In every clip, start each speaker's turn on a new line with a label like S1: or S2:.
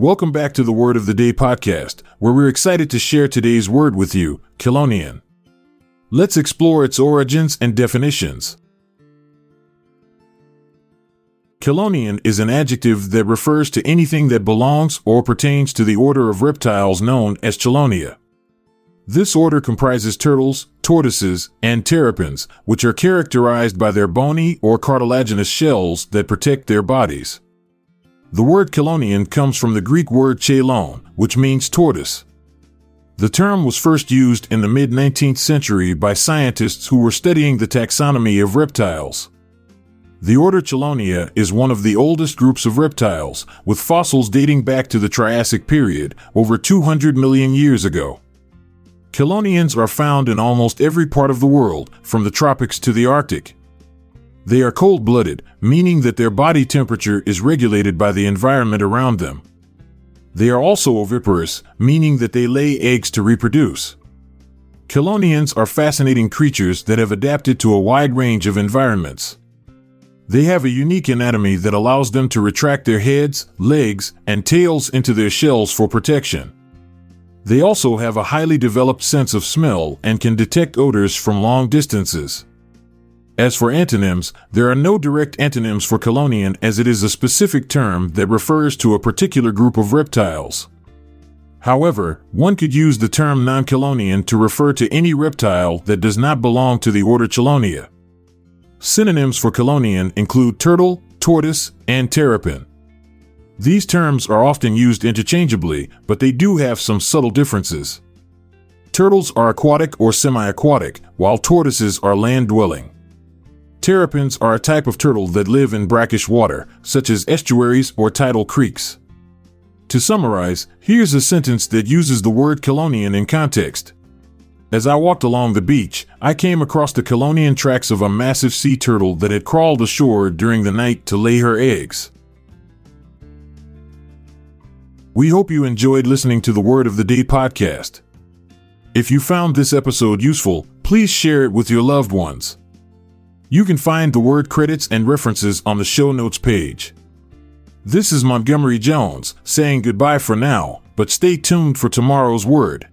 S1: Welcome back to the Word of the Day podcast, where we're excited to share today's word with you, Chelonian. Let's explore its origins and definitions. Chelonian is an adjective that refers to anything that belongs or pertains to the order of reptiles known as Chelonia. This order comprises turtles, tortoises, and terrapins, which are characterized by their bony or cartilaginous shells that protect their bodies. The word chelonian comes from the Greek word chelon, which means tortoise. The term was first used in the mid 19th century by scientists who were studying the taxonomy of reptiles. The order Chelonia is one of the oldest groups of reptiles, with fossils dating back to the Triassic period, over 200 million years ago. Chelonians are found in almost every part of the world, from the tropics to the Arctic. They are cold blooded, meaning that their body temperature is regulated by the environment around them. They are also oviparous, meaning that they lay eggs to reproduce. Chelonians are fascinating creatures that have adapted to a wide range of environments. They have a unique anatomy that allows them to retract their heads, legs, and tails into their shells for protection. They also have a highly developed sense of smell and can detect odors from long distances. As for antonyms, there are no direct antonyms for chelonian as it is a specific term that refers to a particular group of reptiles. However, one could use the term non-chelonian to refer to any reptile that does not belong to the order Chelonia. Synonyms for chelonian include turtle, tortoise, and terrapin. These terms are often used interchangeably, but they do have some subtle differences. Turtles are aquatic or semi aquatic, while tortoises are land dwelling. Terrapins are a type of turtle that live in brackish water, such as estuaries or tidal creeks. To summarize, here's a sentence that uses the word Chelonian in context. As I walked along the beach, I came across the chelonian tracks of a massive sea turtle that had crawled ashore during the night to lay her eggs. We hope you enjoyed listening to the Word of the Day podcast. If you found this episode useful, please share it with your loved ones. You can find the word credits and references on the show notes page. This is Montgomery Jones saying goodbye for now, but stay tuned for tomorrow's word.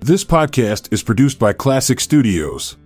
S1: This podcast is produced by Klassic Studios.